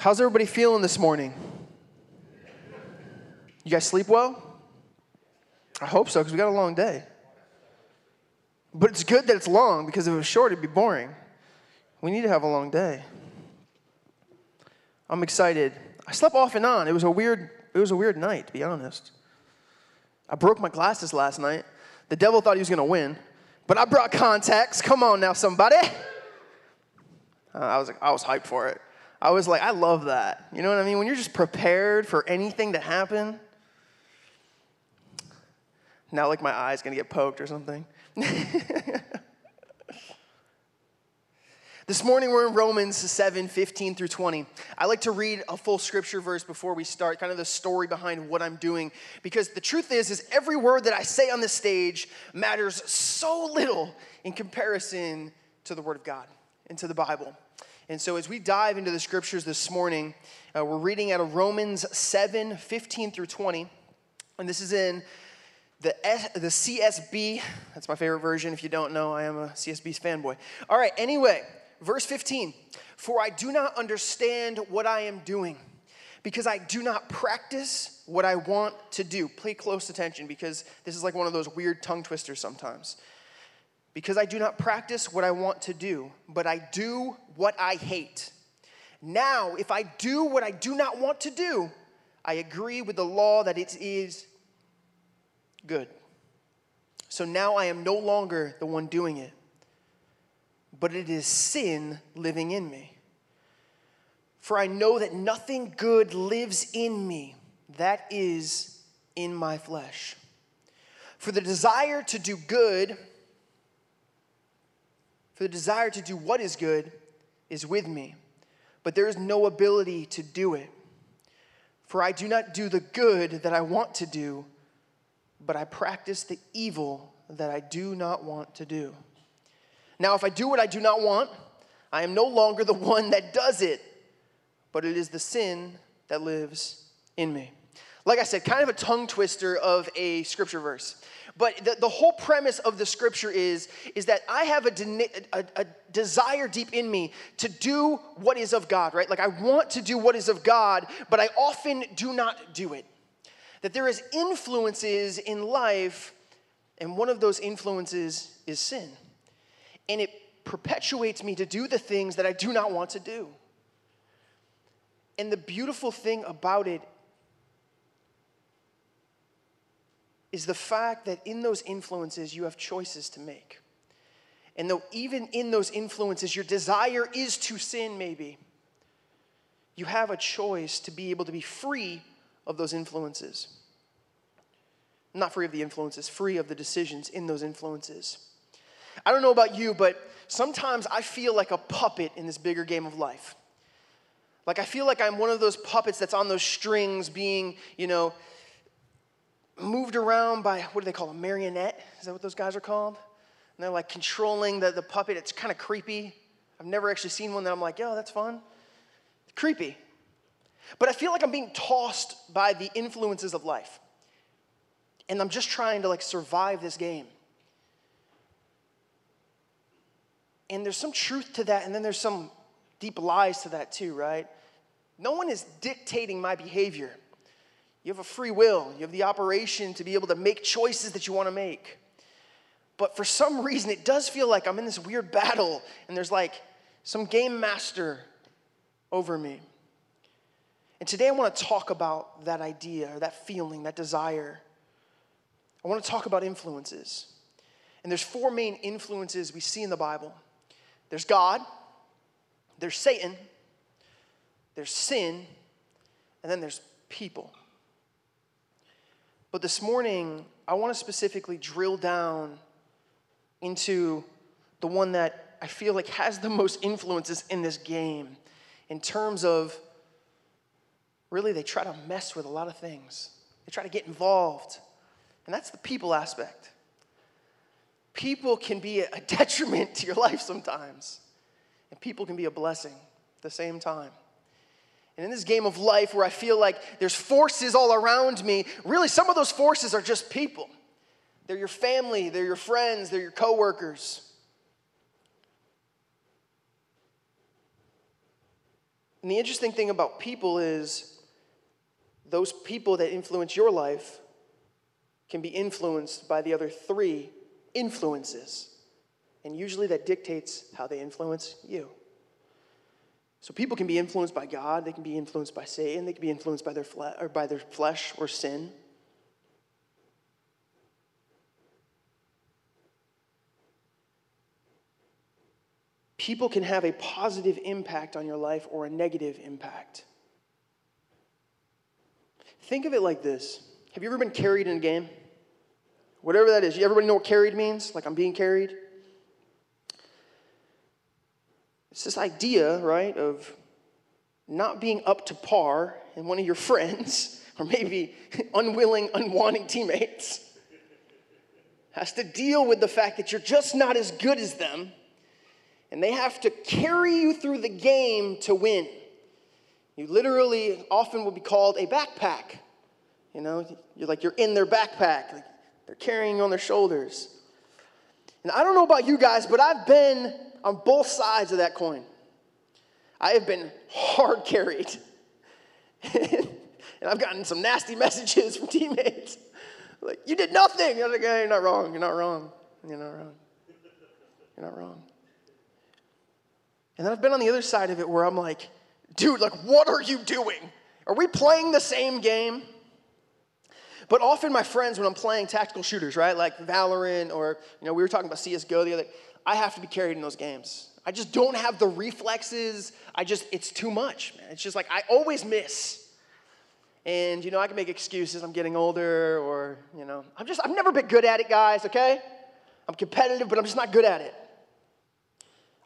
How's everybody feeling this morning? You guys sleep well? I hope so, because we got a long day. But it's good that it's long, because if it was short, it'd be boring. We need to have a long day. I'm excited. I slept off and on. It was a weird, it was a weird night, to be honest. I broke my glasses last night. The devil thought he was gonna win, but I brought contacts. Come on now, somebody. Uh, I was like, I was hyped for it. I was like, I love that. You know what I mean? When you're just prepared for anything to happen. Now, like my eye's gonna get poked or something. this morning we're in Romans 7 15 through 20. I like to read a full scripture verse before we start, kind of the story behind what I'm doing. Because the truth is, is every word that I say on the stage matters so little in comparison to the Word of God and to the Bible. And so, as we dive into the scriptures this morning, uh, we're reading out of Romans 7 15 through 20. And this is in the, S, the CSB. That's my favorite version. If you don't know, I am a CSB fanboy. All right, anyway, verse 15. For I do not understand what I am doing because I do not practice what I want to do. Pay close attention because this is like one of those weird tongue twisters sometimes because I do not practice what I want to do, but I do what I hate. Now, if I do what I do not want to do, I agree with the law that it is good. So now I am no longer the one doing it, but it is sin living in me. For I know that nothing good lives in me, that is in my flesh. For the desire to do good, for the desire to do what is good is with me, but there is no ability to do it. For I do not do the good that I want to do, but I practice the evil that I do not want to do. Now, if I do what I do not want, I am no longer the one that does it, but it is the sin that lives in me. Like I said, kind of a tongue twister of a scripture verse. But the, the whole premise of the scripture is, is that I have a, de- a, a desire deep in me to do what is of God, right? Like I want to do what is of God, but I often do not do it. That there is influences in life, and one of those influences is sin. And it perpetuates me to do the things that I do not want to do. And the beautiful thing about it is the fact that in those influences, you have choices to make. And though even in those influences, your desire is to sin, maybe, you have a choice to be able to be free of those influences. Not free of the influences, free of the decisions in those influences. I don't know about you, but sometimes I feel like a puppet in this bigger game of life. Like I feel like I'm one of those puppets that's on those strings being, you know, moved around by, what do they call a marionette? Is that what those guys are called? And they're like controlling the, the puppet. It's kind of creepy. I've never actually seen one that I'm like, yo, that's fun. Creepy. But I feel like I'm being tossed by the influences of life. And I'm just trying to like survive this game. And there's some truth to that, and then there's some deep lies to that too, right? No one is dictating my behavior. You have a free will, you have the operation to be able to make choices that you want to make. But for some reason, it does feel like I'm in this weird battle and there's like some game master over me. And today I want to talk about that idea or that feeling, that desire. I want to talk about influences. And there's four main influences we see in the Bible there's God, there's Satan, there's sin, and then there's people. But this morning, I want to specifically drill down into the one that I feel like has the most influences in this game in terms of really they try to mess with a lot of things. They try to get involved. And that's the people aspect. People can be a detriment to your life sometimes, and people can be a blessing at the same time. And in this game of life where I feel like there's forces all around me, really some of those forces are just people. They're your family, they're your friends, they're your coworkers. And the interesting thing about people is those people that influence your life can be influenced by the other three influences. And usually that dictates how they influence you. So people can be influenced by God, they can be influenced by Satan, they can be influenced by their, fle- or by their flesh or sin. People can have a positive impact on your life or a negative impact. Think of it like this Have you ever been carried in a game? Whatever that is. You everybody know what carried means? Like I'm being carried? It's this idea, right, of not being up to par and one of your friends, or maybe unwilling, unwanting teammates, has to deal with the fact that you're just not as good as them, and they have to carry you through the game to win. You literally often will be called a backpack. You know, you're like you're in their backpack, like they're carrying you on their shoulders. And I don't know about you guys, but I've been on both sides of that coin. I have been hard carried. and I've gotten some nasty messages from teammates. Like, you did nothing. I'm like, hey, you're not wrong. You're not wrong. You're not wrong. You're not wrong. And then I've been on the other side of it where I'm like, dude, like, what are you doing? Are we playing the same game? But often my friends, when I'm playing tactical shooters, right, like Valorant or, you know, we were talking about CSGO the other day, I have to be carried in those games. I just don't have the reflexes. I just, it's too much, man. It's just like I always miss. And, you know, I can make excuses. I'm getting older or, you know, I'm just, I've never been good at it, guys, okay? I'm competitive, but I'm just not good at it.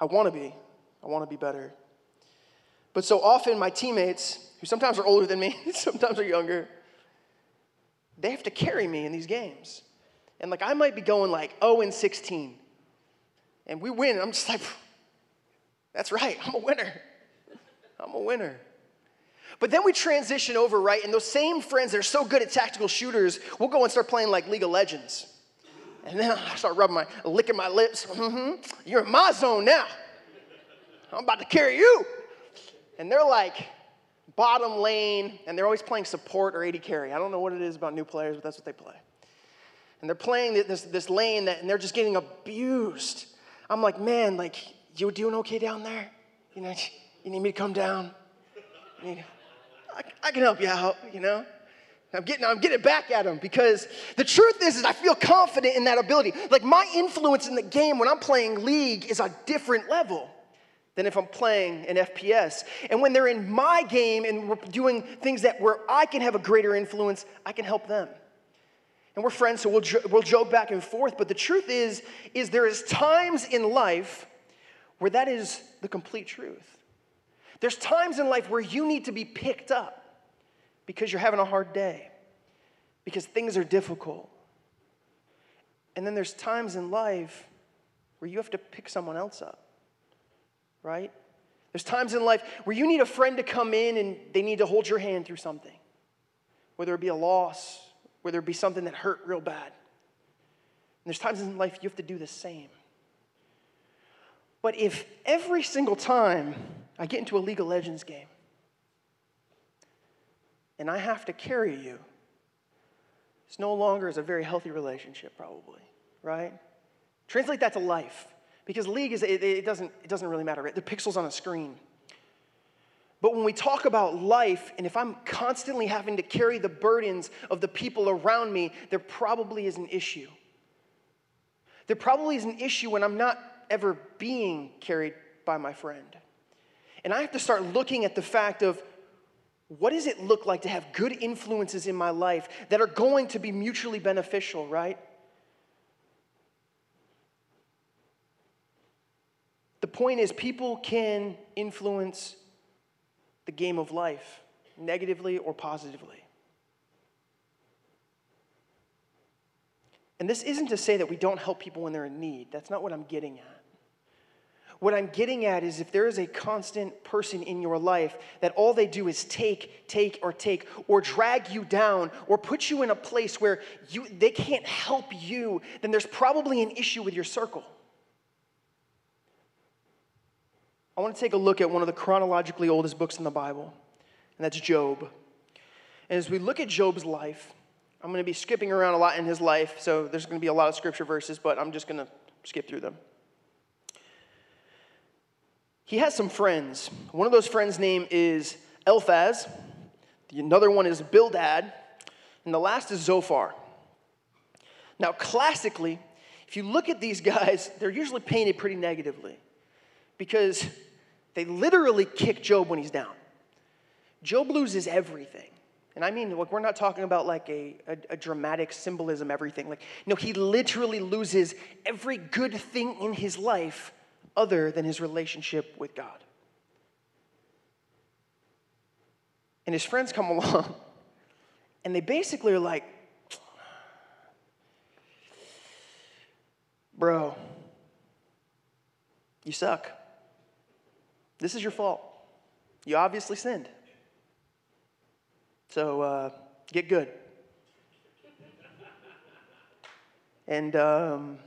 I want to be. I want to be better. But so often, my teammates, who sometimes are older than me, sometimes are younger, they have to carry me in these games. And like, I might be going like 0 and 16 and we win. I'm just like, that's right, I'm a winner. I'm a winner. But then we transition over, right? And those same friends that are so good at tactical shooters, we'll go and start playing like League of Legends. And then I start rubbing my, licking my lips. Mm-hmm. You're in my zone now. I'm about to carry you. And they're like bottom lane, and they're always playing support or AD carry. I don't know what it is about new players, but that's what they play. And they're playing this, this lane that, and they're just getting abused. I'm like, man, like, you doing okay down there? You know, you need me to come down? I, I can help you out, you know? I'm getting, I'm getting back at them because the truth is, is I feel confident in that ability. Like my influence in the game when I'm playing league is a different level than if I'm playing an FPS. And when they're in my game and we're doing things that where I can have a greater influence, I can help them and we're friends, so we'll, we'll joke back and forth. But the truth is, is there is times in life where that is the complete truth. There's times in life where you need to be picked up because you're having a hard day, because things are difficult. And then there's times in life where you have to pick someone else up, right? There's times in life where you need a friend to come in and they need to hold your hand through something, whether it be a loss whether it be something that hurt real bad. And there's times in life you have to do the same. But if every single time I get into a League of Legends game and I have to carry you, it's no longer as a very healthy relationship, probably, right? Translate that to life. Because league is, it, it, doesn't, it doesn't really matter? The pixels on a screen. But when we talk about life, and if I'm constantly having to carry the burdens of the people around me, there probably is an issue. There probably is an issue when I'm not ever being carried by my friend. And I have to start looking at the fact of what does it look like to have good influences in my life that are going to be mutually beneficial, right? The point is, people can influence the game of life, negatively or positively. And this isn't to say that we don't help people when they're in need. That's not what I'm getting at. What I'm getting at is if there is a constant person in your life that all they do is take, take, or take, or drag you down, or put you in a place where you, they can't help you, then there's probably an issue with your circle. I want to take a look at one of the chronologically oldest books in the Bible, and that's Job. And as we look at Job's life, I'm going to be skipping around a lot in his life, so there's going to be a lot of scripture verses, but I'm just going to skip through them. He has some friends. One of those friends' name is Eliphaz, another one is Bildad, and the last is Zophar. Now, classically, if you look at these guys, they're usually painted pretty negatively because they literally kick Job when he's down. Job loses everything. And I mean, like, we're not talking about like a, a, a, dramatic symbolism, everything. Like, no, he literally loses every good thing in his life other than his relationship with God. And his friends come along, and they basically are like, Bro, you suck. This is your fault. You obviously sinned. So uh, get good. And um,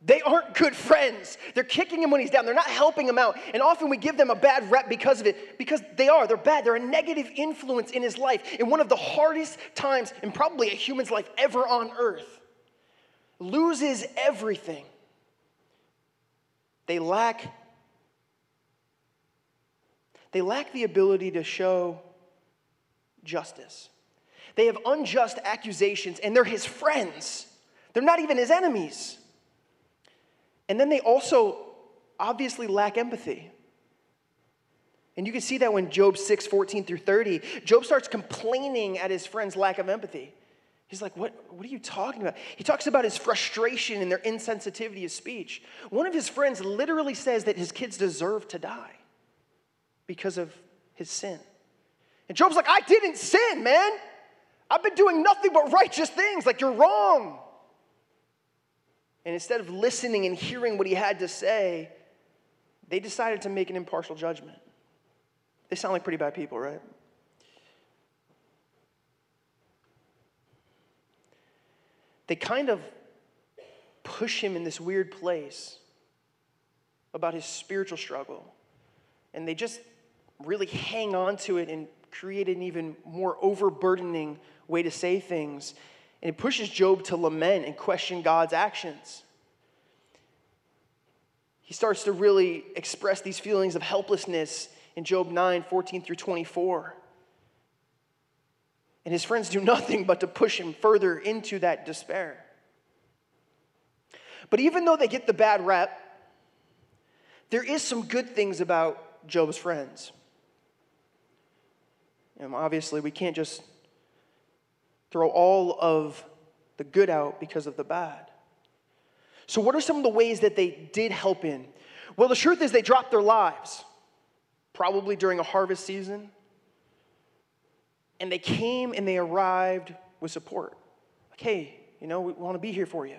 they aren't good friends. They're kicking him when he's down. They're not helping him out. And often we give them a bad rep because of it, because they are. They're bad. They're a negative influence in his life in one of the hardest times in probably a human's life ever on earth. Loses everything. They lack they lack the ability to show justice. They have unjust accusations, and they're his friends. They're not even his enemies. And then they also obviously lack empathy. And you can see that when Job 6, 14 through 30, Job starts complaining at his friend's lack of empathy. He's like, what, what are you talking about? He talks about his frustration and their insensitivity of speech. One of his friends literally says that his kids deserve to die because of his sin. And Job's like, I didn't sin, man. I've been doing nothing but righteous things. Like, you're wrong. And instead of listening and hearing what he had to say, they decided to make an impartial judgment. They sound like pretty bad people, right? They kind of push him in this weird place about his spiritual struggle. And they just really hang on to it and create an even more overburdening way to say things. And it pushes Job to lament and question God's actions. He starts to really express these feelings of helplessness in Job 9 14 through 24. And his friends do nothing but to push him further into that despair. But even though they get the bad rep, there is some good things about Job's friends. And obviously, we can't just throw all of the good out because of the bad. So, what are some of the ways that they did help in? Well, the truth is, they dropped their lives, probably during a harvest season. And they came and they arrived with support. Like, hey, you know, we want to be here for you.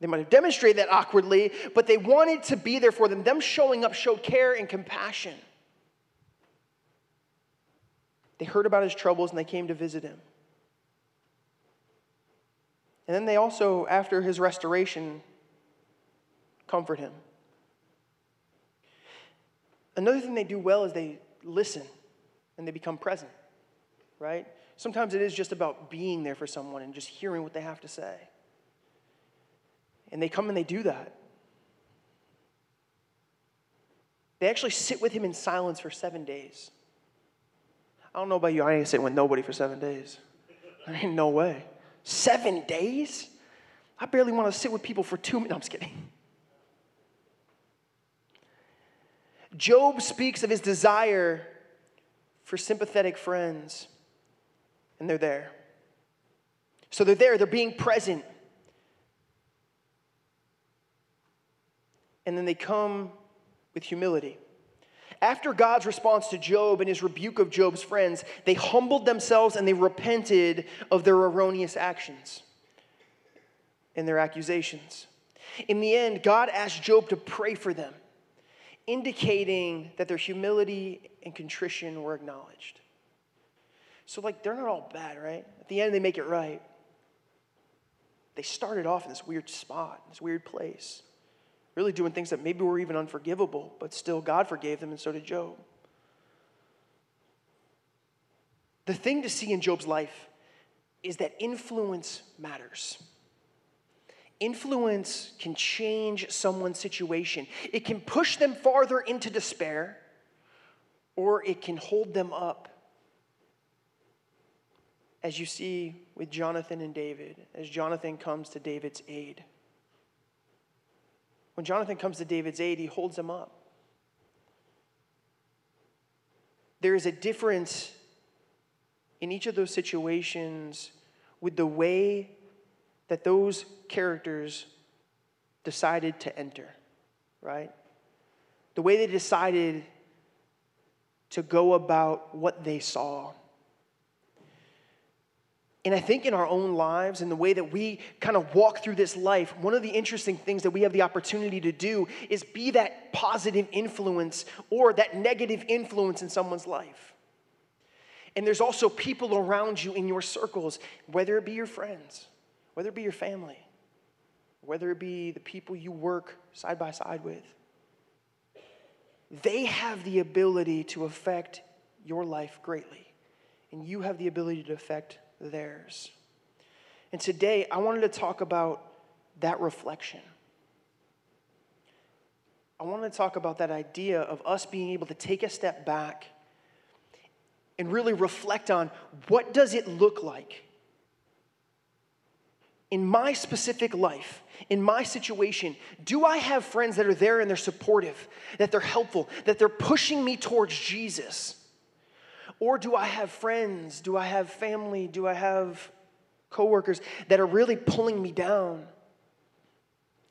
They might have demonstrated that awkwardly, but they wanted to be there for them. Them showing up showed care and compassion. They heard about his troubles and they came to visit him. And then they also, after his restoration, comfort him. Another thing they do well is they listen and they become present, right? Sometimes it is just about being there for someone and just hearing what they have to say. And they come and they do that. They actually sit with him in silence for seven days. I don't know about you, I ain't sitting with nobody for seven days. There ain't no way. Seven days? I barely want to sit with people for two minutes. No, I'm just kidding. Job speaks of his desire for sympathetic friends, and they're there. So they're there, they're being present. And then they come with humility. After God's response to Job and his rebuke of Job's friends, they humbled themselves and they repented of their erroneous actions and their accusations. In the end, God asked Job to pray for them, indicating that their humility and contrition were acknowledged. So, like, they're not all bad, right? At the end, they make it right. They started off in this weird spot, this weird place. Really doing things that maybe were even unforgivable, but still God forgave them, and so did Job. The thing to see in Job's life is that influence matters. Influence can change someone's situation. It can push them farther into despair, or it can hold them up. As you see with Jonathan and David, as Jonathan comes to David's aid. When Jonathan comes to David's aid, he holds him up. There is a difference in each of those situations with the way that those characters decided to enter, right? The way they decided to go about what they saw. And I think in our own lives, in the way that we kind of walk through this life, one of the interesting things that we have the opportunity to do is be that positive influence or that negative influence in someone's life. And there's also people around you in your circles, whether it be your friends, whether it be your family, whether it be the people you work side by side with. They have the ability to affect your life greatly, and you have the ability to affect theirs. And today, I wanted to talk about that reflection. I wanted to talk about that idea of us being able to take a step back and really reflect on what does it look like in my specific life, in my situation, do I have friends that are there and they're supportive, that they're helpful, that they're pushing me towards Jesus? Or do I have friends? Do I have family? Do I have coworkers that are really pulling me down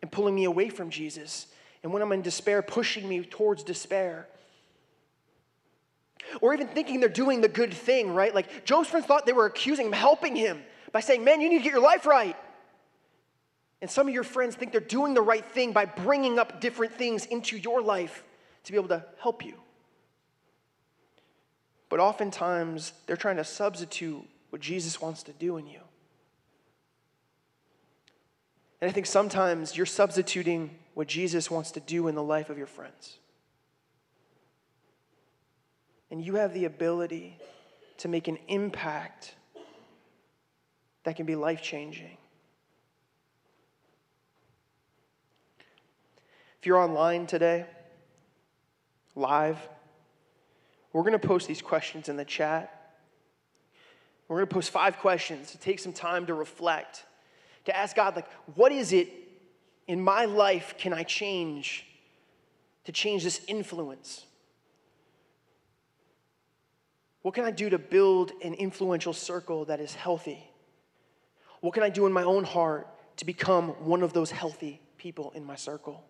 and pulling me away from Jesus? And when I'm in despair, pushing me towards despair. Or even thinking they're doing the good thing, right? Like Job's friends thought they were accusing him, helping him by saying, Man, you need to get your life right. And some of your friends think they're doing the right thing by bringing up different things into your life to be able to help you. But oftentimes, they're trying to substitute what Jesus wants to do in you. And I think sometimes you're substituting what Jesus wants to do in the life of your friends. And you have the ability to make an impact that can be life changing. If you're online today, live, we're going to post these questions in the chat. We're going to post five questions to take some time to reflect, to ask God, like, what is it in my life can I change to change this influence? What can I do to build an influential circle that is healthy? What can I do in my own heart to become one of those healthy people in my circle?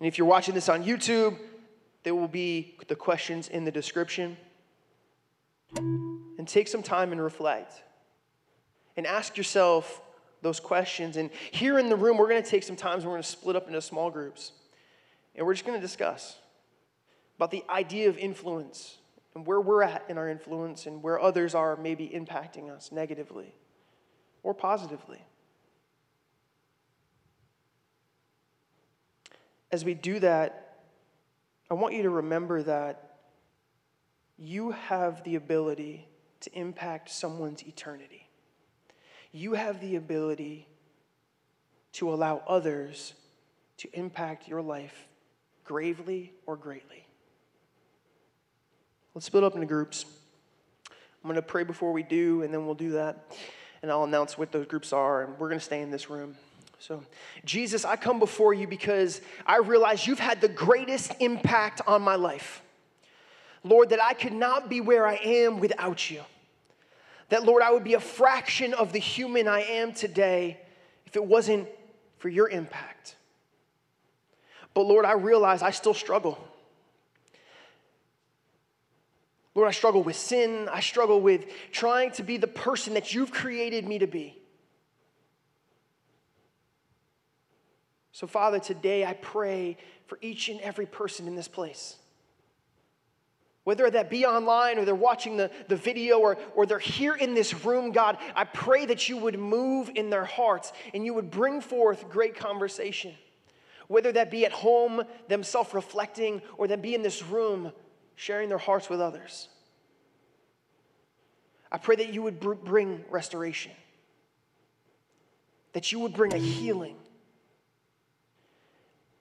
And if you're watching this on YouTube, there will be the questions in the description. And take some time and reflect. And ask yourself those questions. And here in the room, we're going to take some time and we're going to split up into small groups. And we're just going to discuss about the idea of influence and where we're at in our influence and where others are maybe impacting us negatively or positively. as we do that, I want you to remember that you have the ability to impact someone's eternity. You have the ability to allow others to impact your life gravely or greatly. Let's split up into groups. I'm going to pray before we do, and then we'll do that. And I'll announce what those groups are, and we're going to stay in this room. So, Jesus, I come before you because I realize you've had the greatest impact on my life. Lord, that I could not be where I am without you. That, Lord, I would be a fraction of the human I am today if it wasn't for your impact. But, Lord, I realize I still struggle. Lord, I struggle with sin. I struggle with trying to be the person that you've created me to be. So, Father, today I pray for each and every person in this place. Whether that be online or they're watching the, the video or, or they're here in this room, God, I pray that you would move in their hearts and you would bring forth great conversation. Whether that be at home, them self reflecting, or them be in this room sharing their hearts with others. I pray that you would br- bring restoration, that you would bring a healing.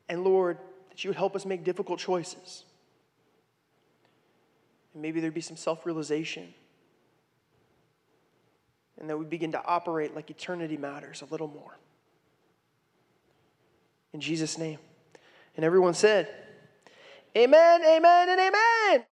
And Lord, that you would help us make difficult choices. And maybe there'd be some self realization. And that we begin to operate like eternity matters a little more. In Jesus' name. And everyone said, Amen, amen, and amen.